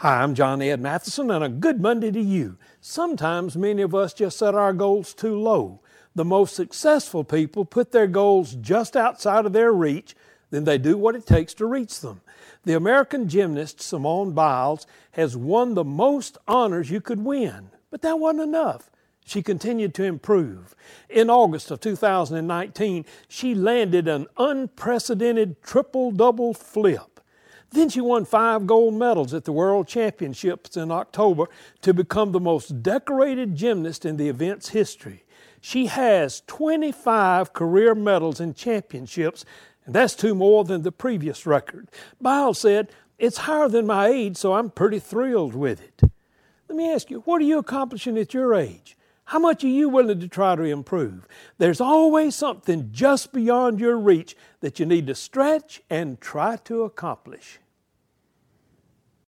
Hi, I'm John Ed Mathison, and a good Monday to you. Sometimes many of us just set our goals too low. The most successful people put their goals just outside of their reach, then they do what it takes to reach them. The American gymnast Simone Biles has won the most honors you could win, but that wasn't enough. She continued to improve. In August of 2019, she landed an unprecedented triple double flip. Then she won five gold medals at the World Championships in October to become the most decorated gymnast in the event's history. She has 25 career medals and championships, and that's two more than the previous record. Biles said, It's higher than my age, so I'm pretty thrilled with it. Let me ask you, what are you accomplishing at your age? How much are you willing to try to improve? There's always something just beyond your reach that you need to stretch and try to accomplish.